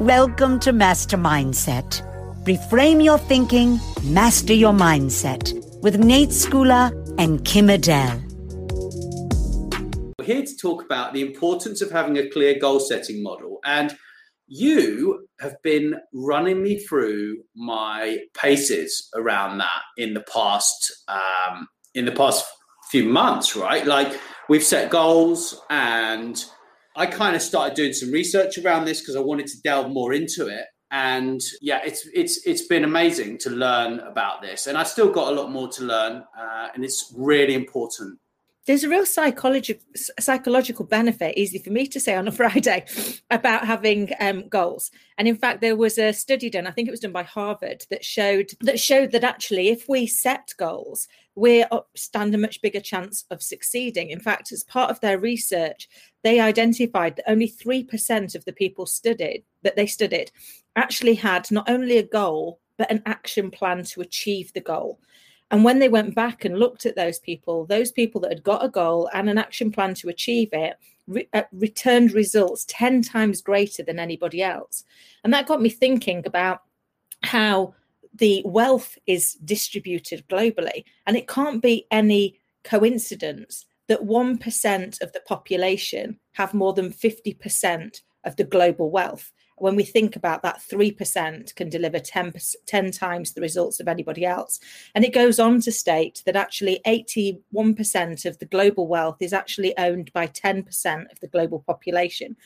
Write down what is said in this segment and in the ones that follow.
Welcome to Master Mindset. Reframe your thinking, master your mindset with Nat Schooler and Kim Adele. We're here to talk about the importance of having a clear goal setting model. And you have been running me through my paces around that in the past um, in the past few months, right? Like we've set goals and I kind of started doing some research around this because I wanted to delve more into it. And yeah, it's it's it's been amazing to learn about this, and I still got a lot more to learn, uh, and it's really important there's a real psychological psychological benefit, easy for me to say on a Friday, about having um, goals. And in fact, there was a study done, I think it was done by Harvard, that showed that showed that actually, if we set goals, we stand a much bigger chance of succeeding. In fact, as part of their research, they identified that only three percent of the people studied that they studied actually had not only a goal but an action plan to achieve the goal. And when they went back and looked at those people, those people that had got a goal and an action plan to achieve it re- uh, returned results 10 times greater than anybody else. And that got me thinking about how the wealth is distributed globally. And it can't be any coincidence that 1% of the population have more than 50% of the global wealth when we think about that 3% can deliver 10, 10 times the results of anybody else. And it goes on to state that actually 81% of the global wealth is actually owned by 10% of the global population.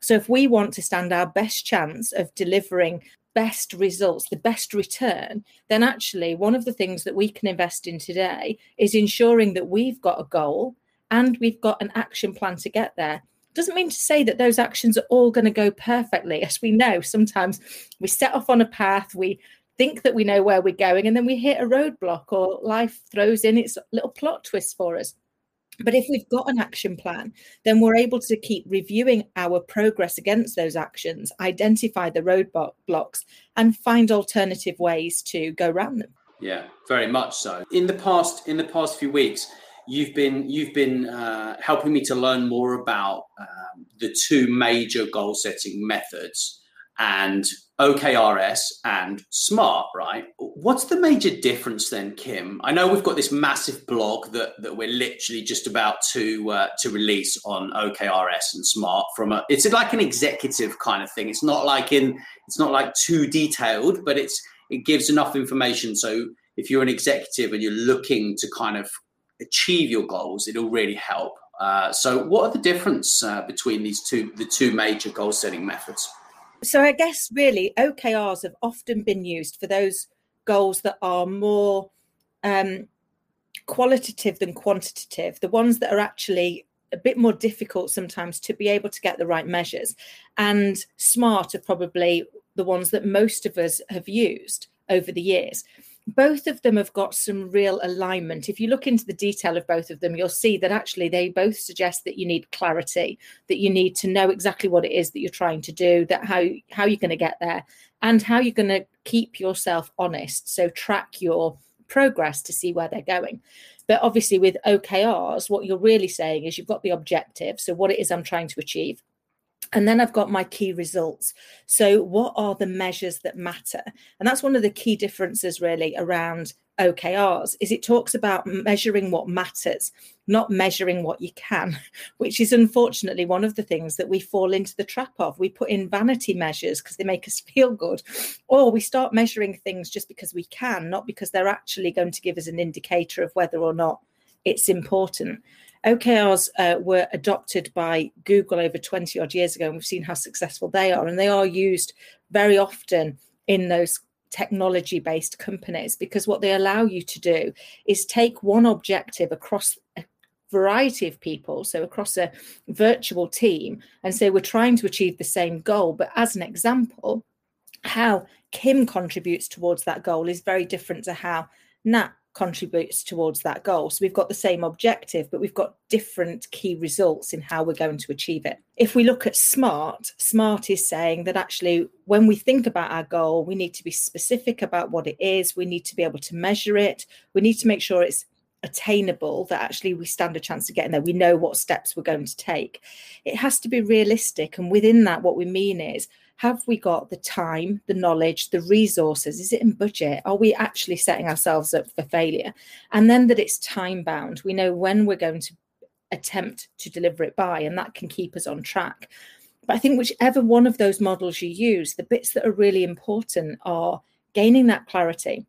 So if we want to stand our best chance of delivering best results, the best return, then actually one of the things that we can invest in today is ensuring that we've got a goal and we've got an action plan to get there doesn't mean to say that those actions are all going to go perfectly. As we know, sometimes we set off on a path, we think that we know where we're going, and then we hit a roadblock or life throws in its little plot twist for us. But if we've got an action plan, then we're able to keep reviewing our progress against those actions, identify the roadblocks, and find alternative ways to go around them. Yeah, very much so. In the past, in the past few weeks, you've been you've been uh, helping me to learn more about um, the two major goal setting methods and OKRS and SMART, right? What's the major difference then, Kim? I know we've got this massive blog that, that we're literally just about to uh, to release on OKRS and SMART from a. It's like an executive kind of thing. It's not like in. It's not like too detailed, but it's it gives enough information so if you're an executive and you're looking to kind of achieve your goals, it'll really help. Uh, so, what are the difference uh, between these two, the two major goal setting methods? So, I guess really OKRs have often been used for those goals that are more um, qualitative than quantitative, the ones that are actually a bit more difficult sometimes to be able to get the right measures. And SMART are probably the ones that most of us have used over the years both of them have got some real alignment. If you look into the detail of both of them, you'll see that actually they both suggest that you need clarity, that you need to know exactly what it is that you're trying to do, that how how you're going to get there, and how you're going to keep yourself honest. So track your progress to see where they're going. But obviously, with OKRs, what you're really saying is you've got the objective. So, what it is I'm trying to achieve. And then I've got my key results. So, what are the measures that matter? And that's one of the key differences, really, around OKRs. Is it talks about measuring what matters, not measuring what you can, which is unfortunately one of the things that we fall into the trap of. We put in vanity measures because they make us feel good, or we start measuring things just because we can, not because they're actually going to give us an indicator of whether or not it's important. OKRs uh, were adopted by Google over 20 odd years ago, and we've seen how successful they are. And they are used very often in those technology based companies because what they allow you to do is take one objective across a variety of people, so across a virtual team, and say we're trying to achieve the same goal. But as an example, how Kim contributes towards that goal is very different to how Nat contributes towards that goal. So we've got the same objective, but we've got different key results in how we're going to achieve it. If we look at SMART, SMART is saying that actually, when we think about our goal, we need to be specific about what it is, we need to be able to measure it, we need to make sure it's attainable that actually we stand a chance of getting there we know what steps we're going to take it has to be realistic and within that what we mean is have we got the time, the knowledge, the resources? Is it in budget? Are we actually setting ourselves up for failure? And then that it's time bound. We know when we're going to attempt to deliver it by, and that can keep us on track. But I think whichever one of those models you use, the bits that are really important are gaining that clarity,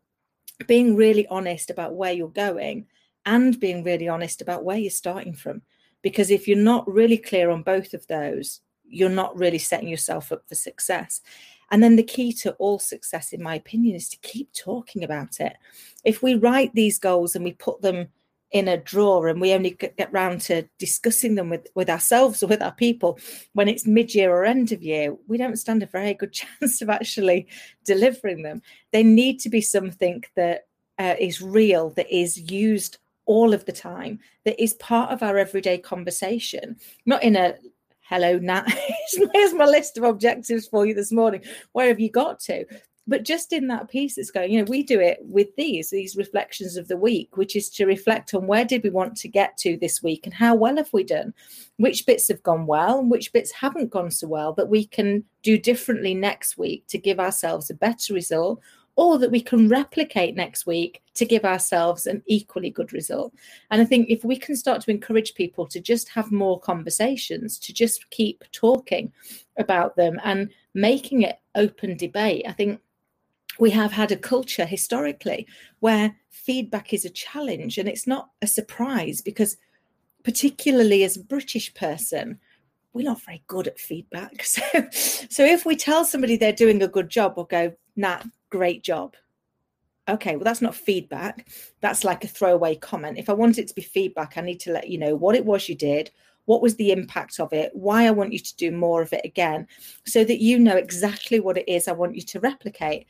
being really honest about where you're going, and being really honest about where you're starting from. Because if you're not really clear on both of those, you're not really setting yourself up for success. And then the key to all success, in my opinion, is to keep talking about it. If we write these goals and we put them in a drawer and we only get round to discussing them with, with ourselves or with our people when it's mid-year or end of year, we don't stand a very good chance of actually delivering them. They need to be something that uh, is real, that is used all of the time, that is part of our everyday conversation, not in a hello nat here's my list of objectives for you this morning. Where have you got to? But just in that piece it's going you know we do it with these these reflections of the week which is to reflect on where did we want to get to this week and how well have we done? Which bits have gone well and which bits haven't gone so well that we can do differently next week to give ourselves a better result or that we can replicate next week to give ourselves an equally good result. And I think if we can start to encourage people to just have more conversations, to just keep talking about them and making it open debate, I think we have had a culture historically where feedback is a challenge and it's not a surprise because particularly as a british person we're not very good at feedback so so if we tell somebody they're doing a good job we'll go nah great job. Okay, well, that's not feedback. That's like a throwaway comment. If I want it to be feedback, I need to let you know what it was you did, what was the impact of it, why I want you to do more of it again, so that you know exactly what it is I want you to replicate.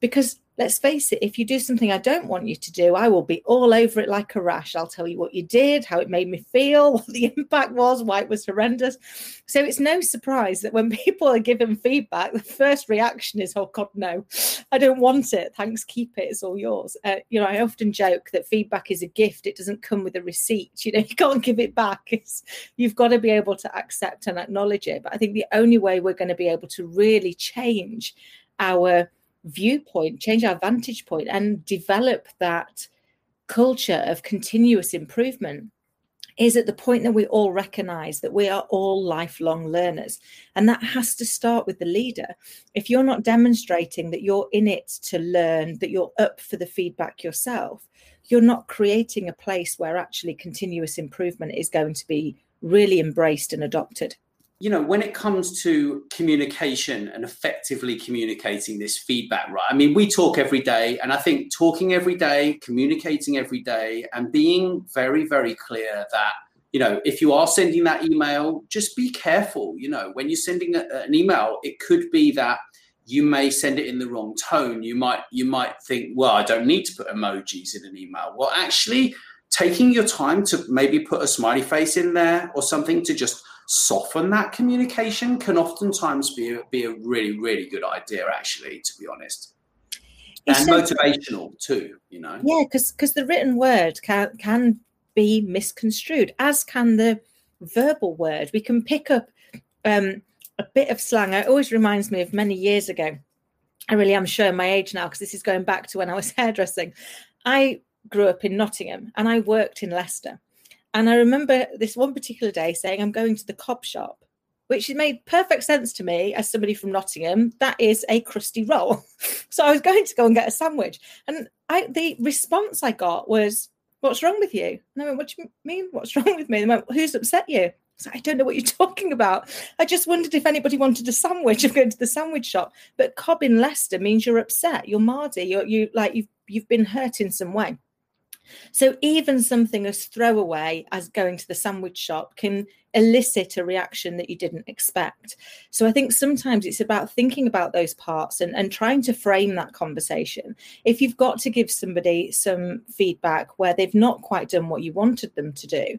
Because let's face it, if you do something I don't want you to do, I will be all over it like a rash. I'll tell you what you did, how it made me feel, what the impact was, why it was horrendous. So it's no surprise that when people are given feedback, the first reaction is, oh, God, no, I don't want it. Thanks, keep it. It's all yours. Uh, you know, I often joke that feedback is a gift, it doesn't come with a receipt. You know, you can't give it back. It's, you've got to be able to accept and acknowledge it. But I think the only way we're going to be able to really change our viewpoint, change our vantage point, and develop that culture of continuous improvement is at the point that we all recognize that we are all lifelong learners. And that has to start with the leader. If you're not demonstrating that you're in it to learn, that you're up for the feedback yourself, you're not creating a place where actually continuous improvement is going to be really embraced and adopted you know, when it comes to communication and effectively communicating this feedback, right? I mean, we talk every day, and I think talking every day, communicating every day, and being very, very clear that, you know, if you are sending that email, just be careful. You know, when you're sending a, an email, it could be that you may send it in the wrong tone. You might you might think, well, I don't need to put emojis in an email. Well, actually, taking your time to maybe put a smiley face in there or something to just soften that communication can oftentimes be a, be a really really good idea actually to be honest. And motivational too you know? Yeah because because the written word can can be misconstrued as can the verbal word. We can pick up um a bit of slang. It always reminds me of many years ago. I really am showing my age now because this is going back to when i was hairdressing. I grew up in nottingham and i worked in leicester and I remember this one particular day saying, I'm going to the cob shop, which made perfect sense to me as somebody from Nottingham. That is a crusty roll. so I was going to go and get a sandwich. And I, the response I got was, What's wrong with you? And I went, What do you mean? What's wrong with me? And went, Who's upset you? So I don't know what you're talking about. I just wondered if anybody wanted a sandwich. I'm going to the sandwich shop. But cob in Leicester means you're upset, you're mardy, you're you like you've you've been hurt in some way. So even something as throwaway as going to the sandwich shop can elicit a reaction that you didn't expect. So I think sometimes it's about thinking about those parts and, and trying to frame that conversation. If you've got to give somebody some feedback where they've not quite done what you wanted them to do,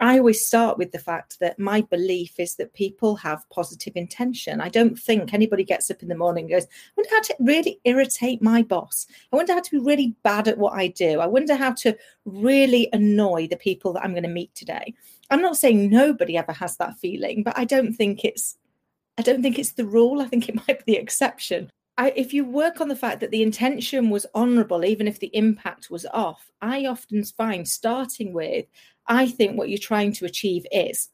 I always start with the fact that my belief is that people have positive intention. I don't think anybody gets up in the morning and goes, I wonder how to really irritate my boss. I wonder how to be really bad at what I do. I wonder how to really annoy the people that I'm going to meet today. I'm not saying nobody ever has that feeling, but I don't think it's I don't think it's the rule. I think it might be the exception. I, if you work on the fact that the intention was honourable, even if the impact was off, I often find starting with I think what you're trying to achieve is,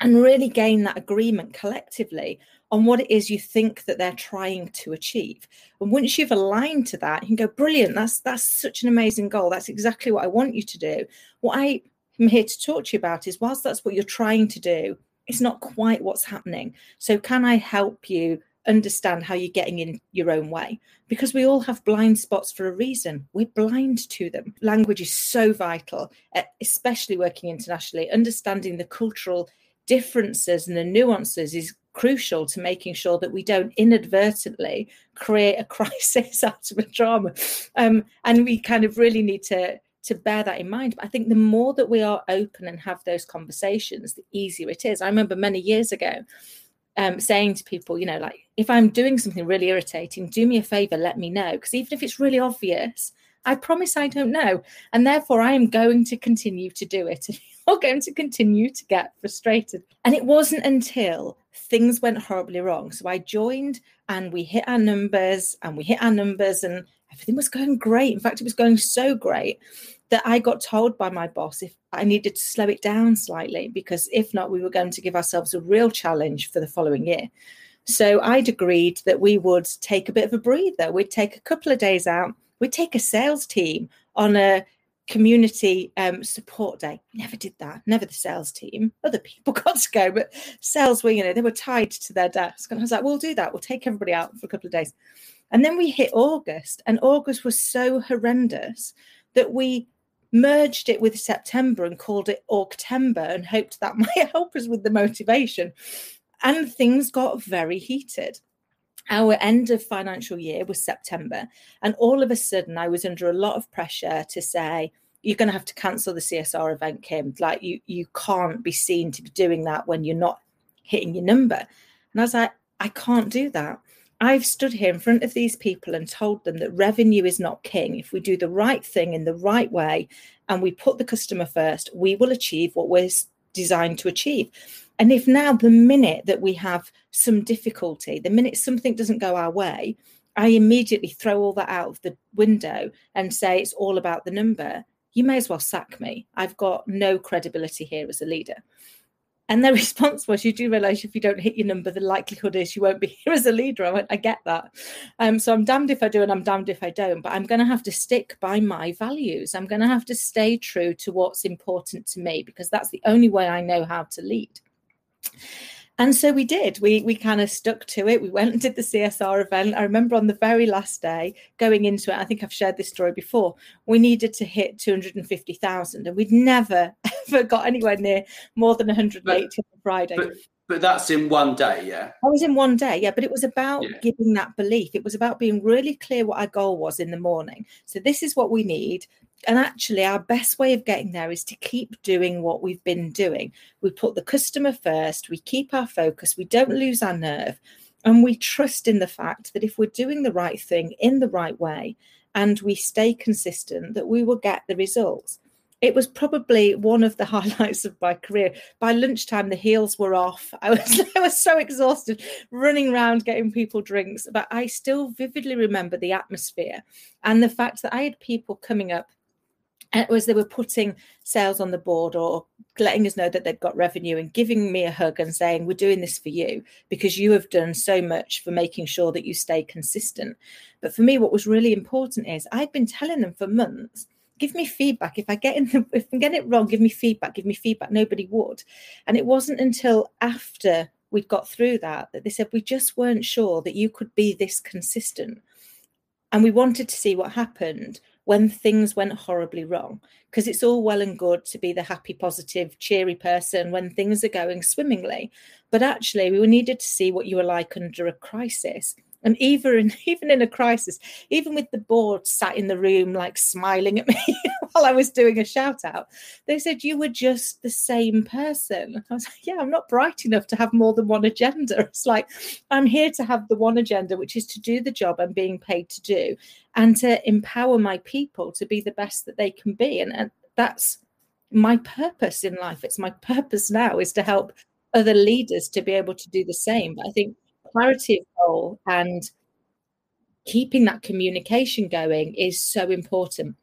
and really gain that agreement collectively on what it is you think that they're trying to achieve. And once you've aligned to that, you can go, brilliant, that's that's such an amazing goal. That's exactly what I want you to do. What I am here to talk to you about is whilst that's what you're trying to do, it's not quite what's happening. So can I help you understand how you're getting in your own way because we all have blind spots for a reason. We're blind to them. Language is so vital, eh, especially working internationally. Understanding the cultural differences and the nuances is crucial to making sure that we don't inadvertently create a crisis out of a drama. Um, and we kind of really need to to bear that in mind. But I think the more that we are open and have those conversations, the easier it is. I remember many years ago, um, saying to people, you know, like if I'm doing something really irritating, do me a favor, let me know. Because even if it's really obvious, I promise I don't know. And therefore, I am going to continue to do it. And you're going to continue to get frustrated. And it wasn't until things went horribly wrong. So I joined and we hit our numbers and we hit our numbers and everything was going great. In fact, it was going so great that I got told by my boss if I needed to slow it down slightly because if not, we were going to give ourselves a real challenge for the following year. So I'd agreed that we would take a bit of a breather. We'd take a couple of days out. We'd take a sales team on a community um, support day. Never did that. Never the sales team. Other people got to go, but sales were, you know, they were tied to their desk. And I was like, we'll do that. We'll take everybody out for a couple of days. And then we hit August, and August was so horrendous that we merged it with September and called it October and hoped that might help us with the motivation. And things got very heated. Our end of financial year was September, and all of a sudden, I was under a lot of pressure to say, you're going to have to cancel the CSR event, Kim. Like you, you can't be seen to be doing that when you're not hitting your number. And I was like, I can't do that. I've stood here in front of these people and told them that revenue is not king. If we do the right thing in the right way and we put the customer first, we will achieve what we're designed to achieve. And if now, the minute that we have some difficulty, the minute something doesn't go our way, I immediately throw all that out of the window and say it's all about the number, you may as well sack me. I've got no credibility here as a leader. And their response was, "You do realize if you don't hit your number, the likelihood is you won't be here as a leader." I went, "I get that." Um, so I'm damned if I do, and I'm damned if I don't. But I'm going to have to stick by my values. I'm going to have to stay true to what's important to me because that's the only way I know how to lead. And so we did. We we kind of stuck to it. We went and did the CSR event. I remember on the very last day going into it. I think I've shared this story before. We needed to hit two hundred and fifty thousand, and we'd never ever got anywhere near more than one hundred and eighty on Friday. But, but that's in one day, yeah. I was in one day, yeah. But it was about yeah. giving that belief. It was about being really clear what our goal was in the morning. So this is what we need and actually our best way of getting there is to keep doing what we've been doing we put the customer first we keep our focus we don't lose our nerve and we trust in the fact that if we're doing the right thing in the right way and we stay consistent that we will get the results it was probably one of the highlights of my career. By lunchtime, the heels were off. I was I was so exhausted, running around getting people drinks. But I still vividly remember the atmosphere and the fact that I had people coming up and it was they were putting sales on the board or letting us know that they'd got revenue and giving me a hug and saying we're doing this for you because you have done so much for making sure that you stay consistent. But for me what was really important is i'd been telling them for months give me feedback. If i get in the, if i get it wrong give me feedback give me feedback. Nobody would. And it wasn't until after we'd got through that that they said we just weren't sure that you could be this consistent. And we wanted to see what happened when things went horribly wrong. Because it's all well and good to be the happy, positive, cheery person when things are going swimmingly. But actually, we needed to see what you were like under a crisis and even even in a crisis even with the board sat in the room like smiling at me while i was doing a shout out they said you were just the same person. I was like yeah i'm not bright enough to have more than one agenda. It's like i'm here to have the one agenda which is to do the job i'm being paid to do and to empower my people to be the best that they can be. And, and that's my purpose in life. It's my purpose now is to help other leaders to be able to do the same. But i think clarity of goal and keeping that communication going is so important.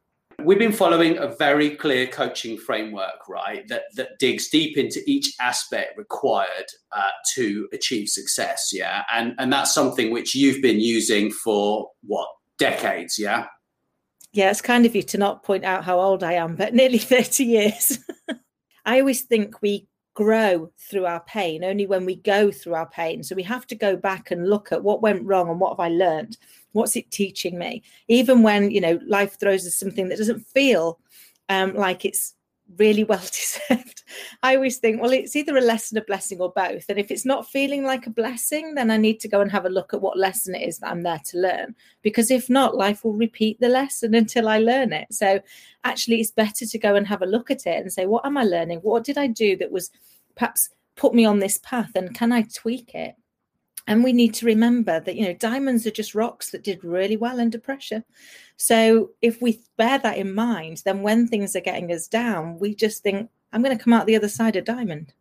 We've been following a very clear coaching framework, right? That that digs deep into each aspect required uh, to achieve success. Yeah, and and that's something which you've been using for what decades? Yeah. Yeah, it's kind of you to not point out how old I am, but nearly thirty years. I always think we grow through our pain only when we go through our pain. So we have to go back and look at what went wrong and what have i learned? What's it teaching me? Even when you know life throws us something that doesn't feel um, like it's really well deserved. I always think well it's either a lesson a blessing or both. And if it's not feeling like a blessing then i need to go and have a look at what lesson it is that i'm there to learn. Because if not life will repeat the lesson until i learn it. So actually it's better to go and have a look at it and say what am i learning? What did i do that was perhaps put me on this path? And can i tweak it? And we need to remember that, you know, diamonds are just rocks that did really well under pressure. So if we bear that in mind, then when things are getting us down, we just think, I'm going to come out the other side of diamond.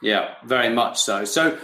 Yeah, very much so. So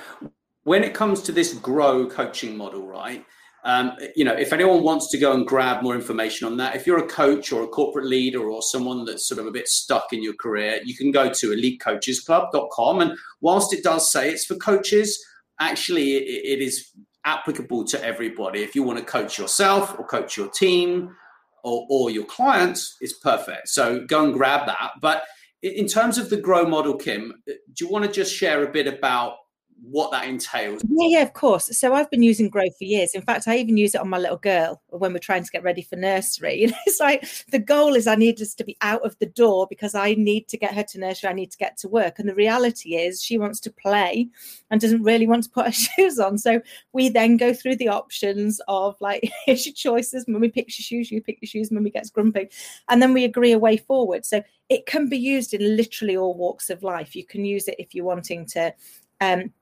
when it comes to this grow coaching model, right? Um, you know, if anyone wants to go and grab more information on that, if you're a coach or a corporate leader or someone that's sort of a bit stuck in your career, you can go to elitecoachesclub.com. And whilst it does say it's for coaches, actually it, it is applicable to everybody. If you want to coach yourself or coach your team or, or your clients, it's perfect. So go and grab that. But in terms of the grow model, Kim, do you want to just share a bit about what that entails. Yeah, yeah, of course. So I've been using Grow for years. In fact, I even use it on my little girl when we're trying to get ready for nursery. You know, it's like the goal is I need us to be out of the door because I need to get her to nursery. I need to get to work. And the reality is she wants to play and doesn't really want to put her shoes on. So we then go through the options of like, here's your choices. Mummy picks your shoes, you pick your shoes, mummy gets grumpy. And then we agree a way forward. So it can be used in literally all walks of life. You can use it if you're wanting to um,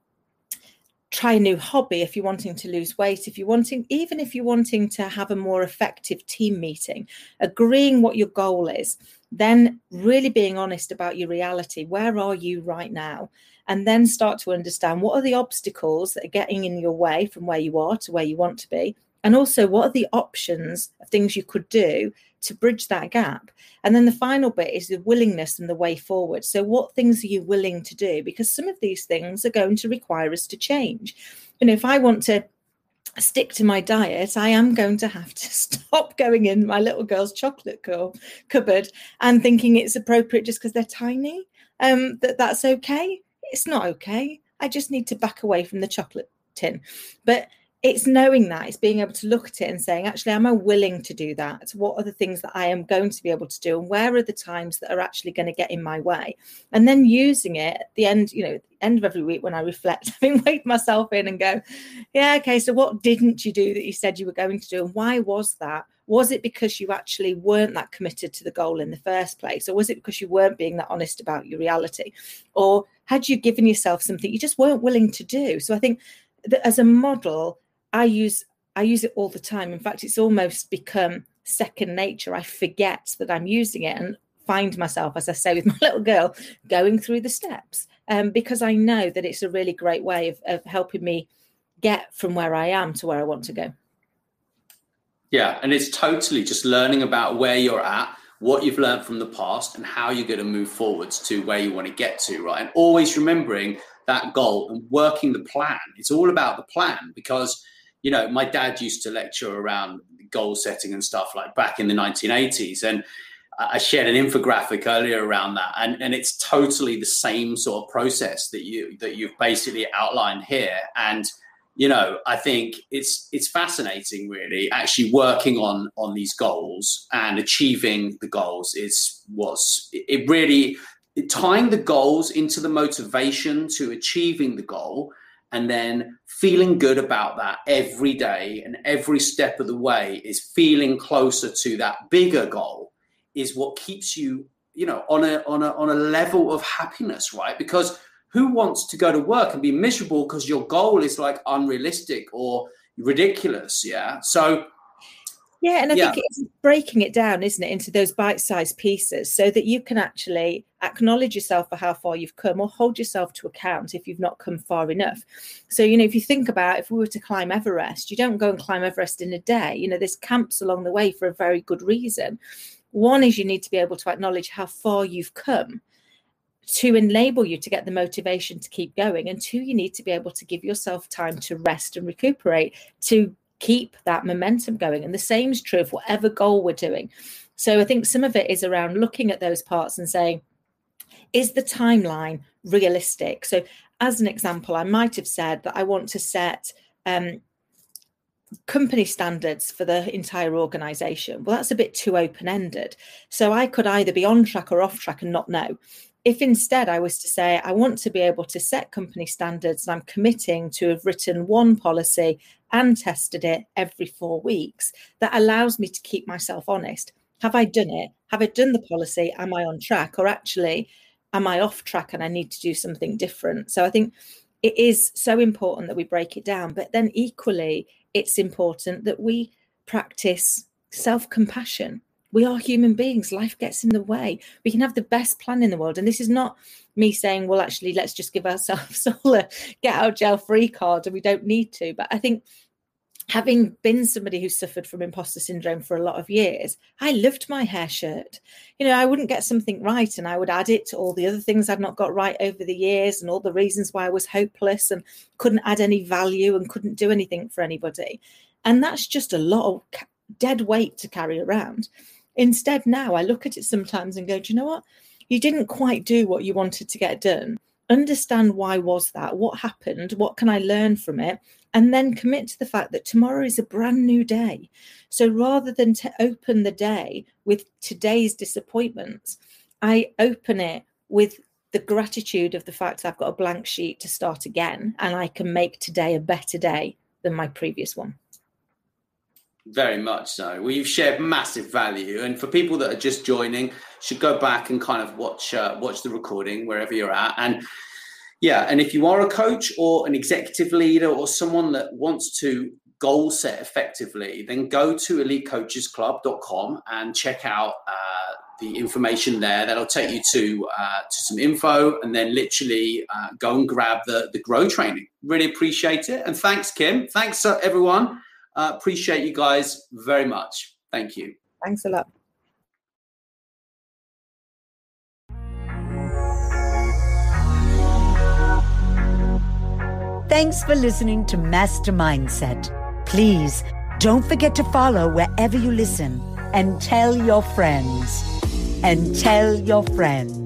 try a new hobby if you're wanting to lose weight if you're wanting even if you're wanting to have a more effective team meeting agreeing what your goal is then really being honest about your reality. Where are you right now? And then start to understand what are the obstacles that are getting in your way from where you are to where you want to be. And also what are the options of things you could do to bridge that gap. And then the final bit is the willingness and the way forward. So, what things are you willing to do? Because some of these things are going to require us to change. You know, if I want to stick to my diet, I am going to have to stop going in my little girl's chocolate cupboard and thinking it's appropriate just because they're tiny. Um, that that's okay. It's not okay. I just need to back away from the chocolate tin. But it's knowing that it's being able to look at it and saying actually am i willing to do that? What are the things that i am going to be able to do? And where are the times that are actually going to get in my way? And then using it at the end you know end of every week when i reflect having weighed myself in and go yeah okay so what didn't you do that you said you were going to do? And why was that? Was it because you actually weren't that committed to the goal in the first place? Or was it because you weren't being that honest about your reality? Or had you given yourself something you just weren't willing to do? So i think that as a model I use I use it all the time. In fact, it's almost become second nature. I forget that I'm using it and find myself, as I say with my little girl, going through the steps um, because I know that it's a really great way of, of helping me get from where I am to where I want to go. Yeah, and it's totally just learning about where you're at, what you've learned from the past, and how you're going to move forwards to where you want to get to, right? And always remembering that goal and working the plan. It's all about the plan because you know, my dad used to lecture around goal setting and stuff like back in the 1980s. And I shared an infographic earlier around that, and, and it's totally the same sort of process that you that you've basically outlined here. And you know, I think it's it's fascinating, really. Actually, working on on these goals and achieving the goals is was it really tying the goals into the motivation to achieving the goal, and then feeling good about that every day and every step of the way is feeling closer to that bigger goal is what keeps you, you know, on a on a on a level of happiness, right? Because who wants to go to work and be miserable because your goal is like unrealistic or ridiculous yeah so yeah and i yeah. think it's breaking it down isn't it into those bite-sized pieces so that you can actually acknowledge yourself for how far you've come or hold yourself to account if you've not come far enough so you know if you think about if we were to climb everest you don't go and climb everest in a day you know there's camps along the way for a very good reason one is you need to be able to acknowledge how far you've come to enable you to get the motivation to keep going. And two, you need to be able to give yourself time to rest and recuperate to keep that momentum going. And the same is true of whatever goal we're doing. So I think some of it is around looking at those parts and saying, is the timeline realistic? So, as an example, I might have said that I want to set um, company standards for the entire organization. Well, that's a bit too open ended. So I could either be on track or off track and not know if instead I was to say, I want to be able to set company standards and I'm committing to have written one policy and tested it every four weeks, that allows me to keep myself honest. Have I done it? Have I done the policy? Am I on track? Or actually, am I off track and I need to do something different? So I think it is so important that we break it down. But then equally, it's important that we practice self compassion we are human beings. Life gets in the way. We can have the best plan in the world. And this is not me saying, well, actually, let's just give ourselves all a get out jail free card and we don't need to. But I think having been somebody who suffered from imposter syndrome for a lot of years, I loved my hair shirt. You know, I wouldn't get something right and I would add it to all the other things I'd not got right over the years and all the reasons why I was hopeless and couldn't add any value and couldn't do anything for anybody. And that's just a lot of dead weight to carry around. Instead, now I look at it sometimes and go, do you know what? You didn't quite do what you wanted to get done. Understand why was that? What happened? What can I learn from it? And then commit to the fact that tomorrow is a brand new day. So rather than to open the day with today's disappointments, I open it with the gratitude of the fact that I've got a blank sheet to start again and I can make today a better day than my previous one. Very much so. Well, you've shared massive value, and for people that are just joining, should go back and kind of watch uh, watch the recording wherever you're at. And yeah, and if you are a coach or an executive leader or someone that wants to goal set effectively, then go to elitecoachesclub.com and check out uh, the information there. That'll take you to uh, to some info, and then literally uh, go and grab the the grow training. Really appreciate it, and thanks, Kim. Thanks, uh, everyone. Uh, appreciate you guys very much. Thank you. Thanks a lot. Thanks for listening to Master Mindset. Please don't forget to follow wherever you listen and tell your friends. And tell your friends.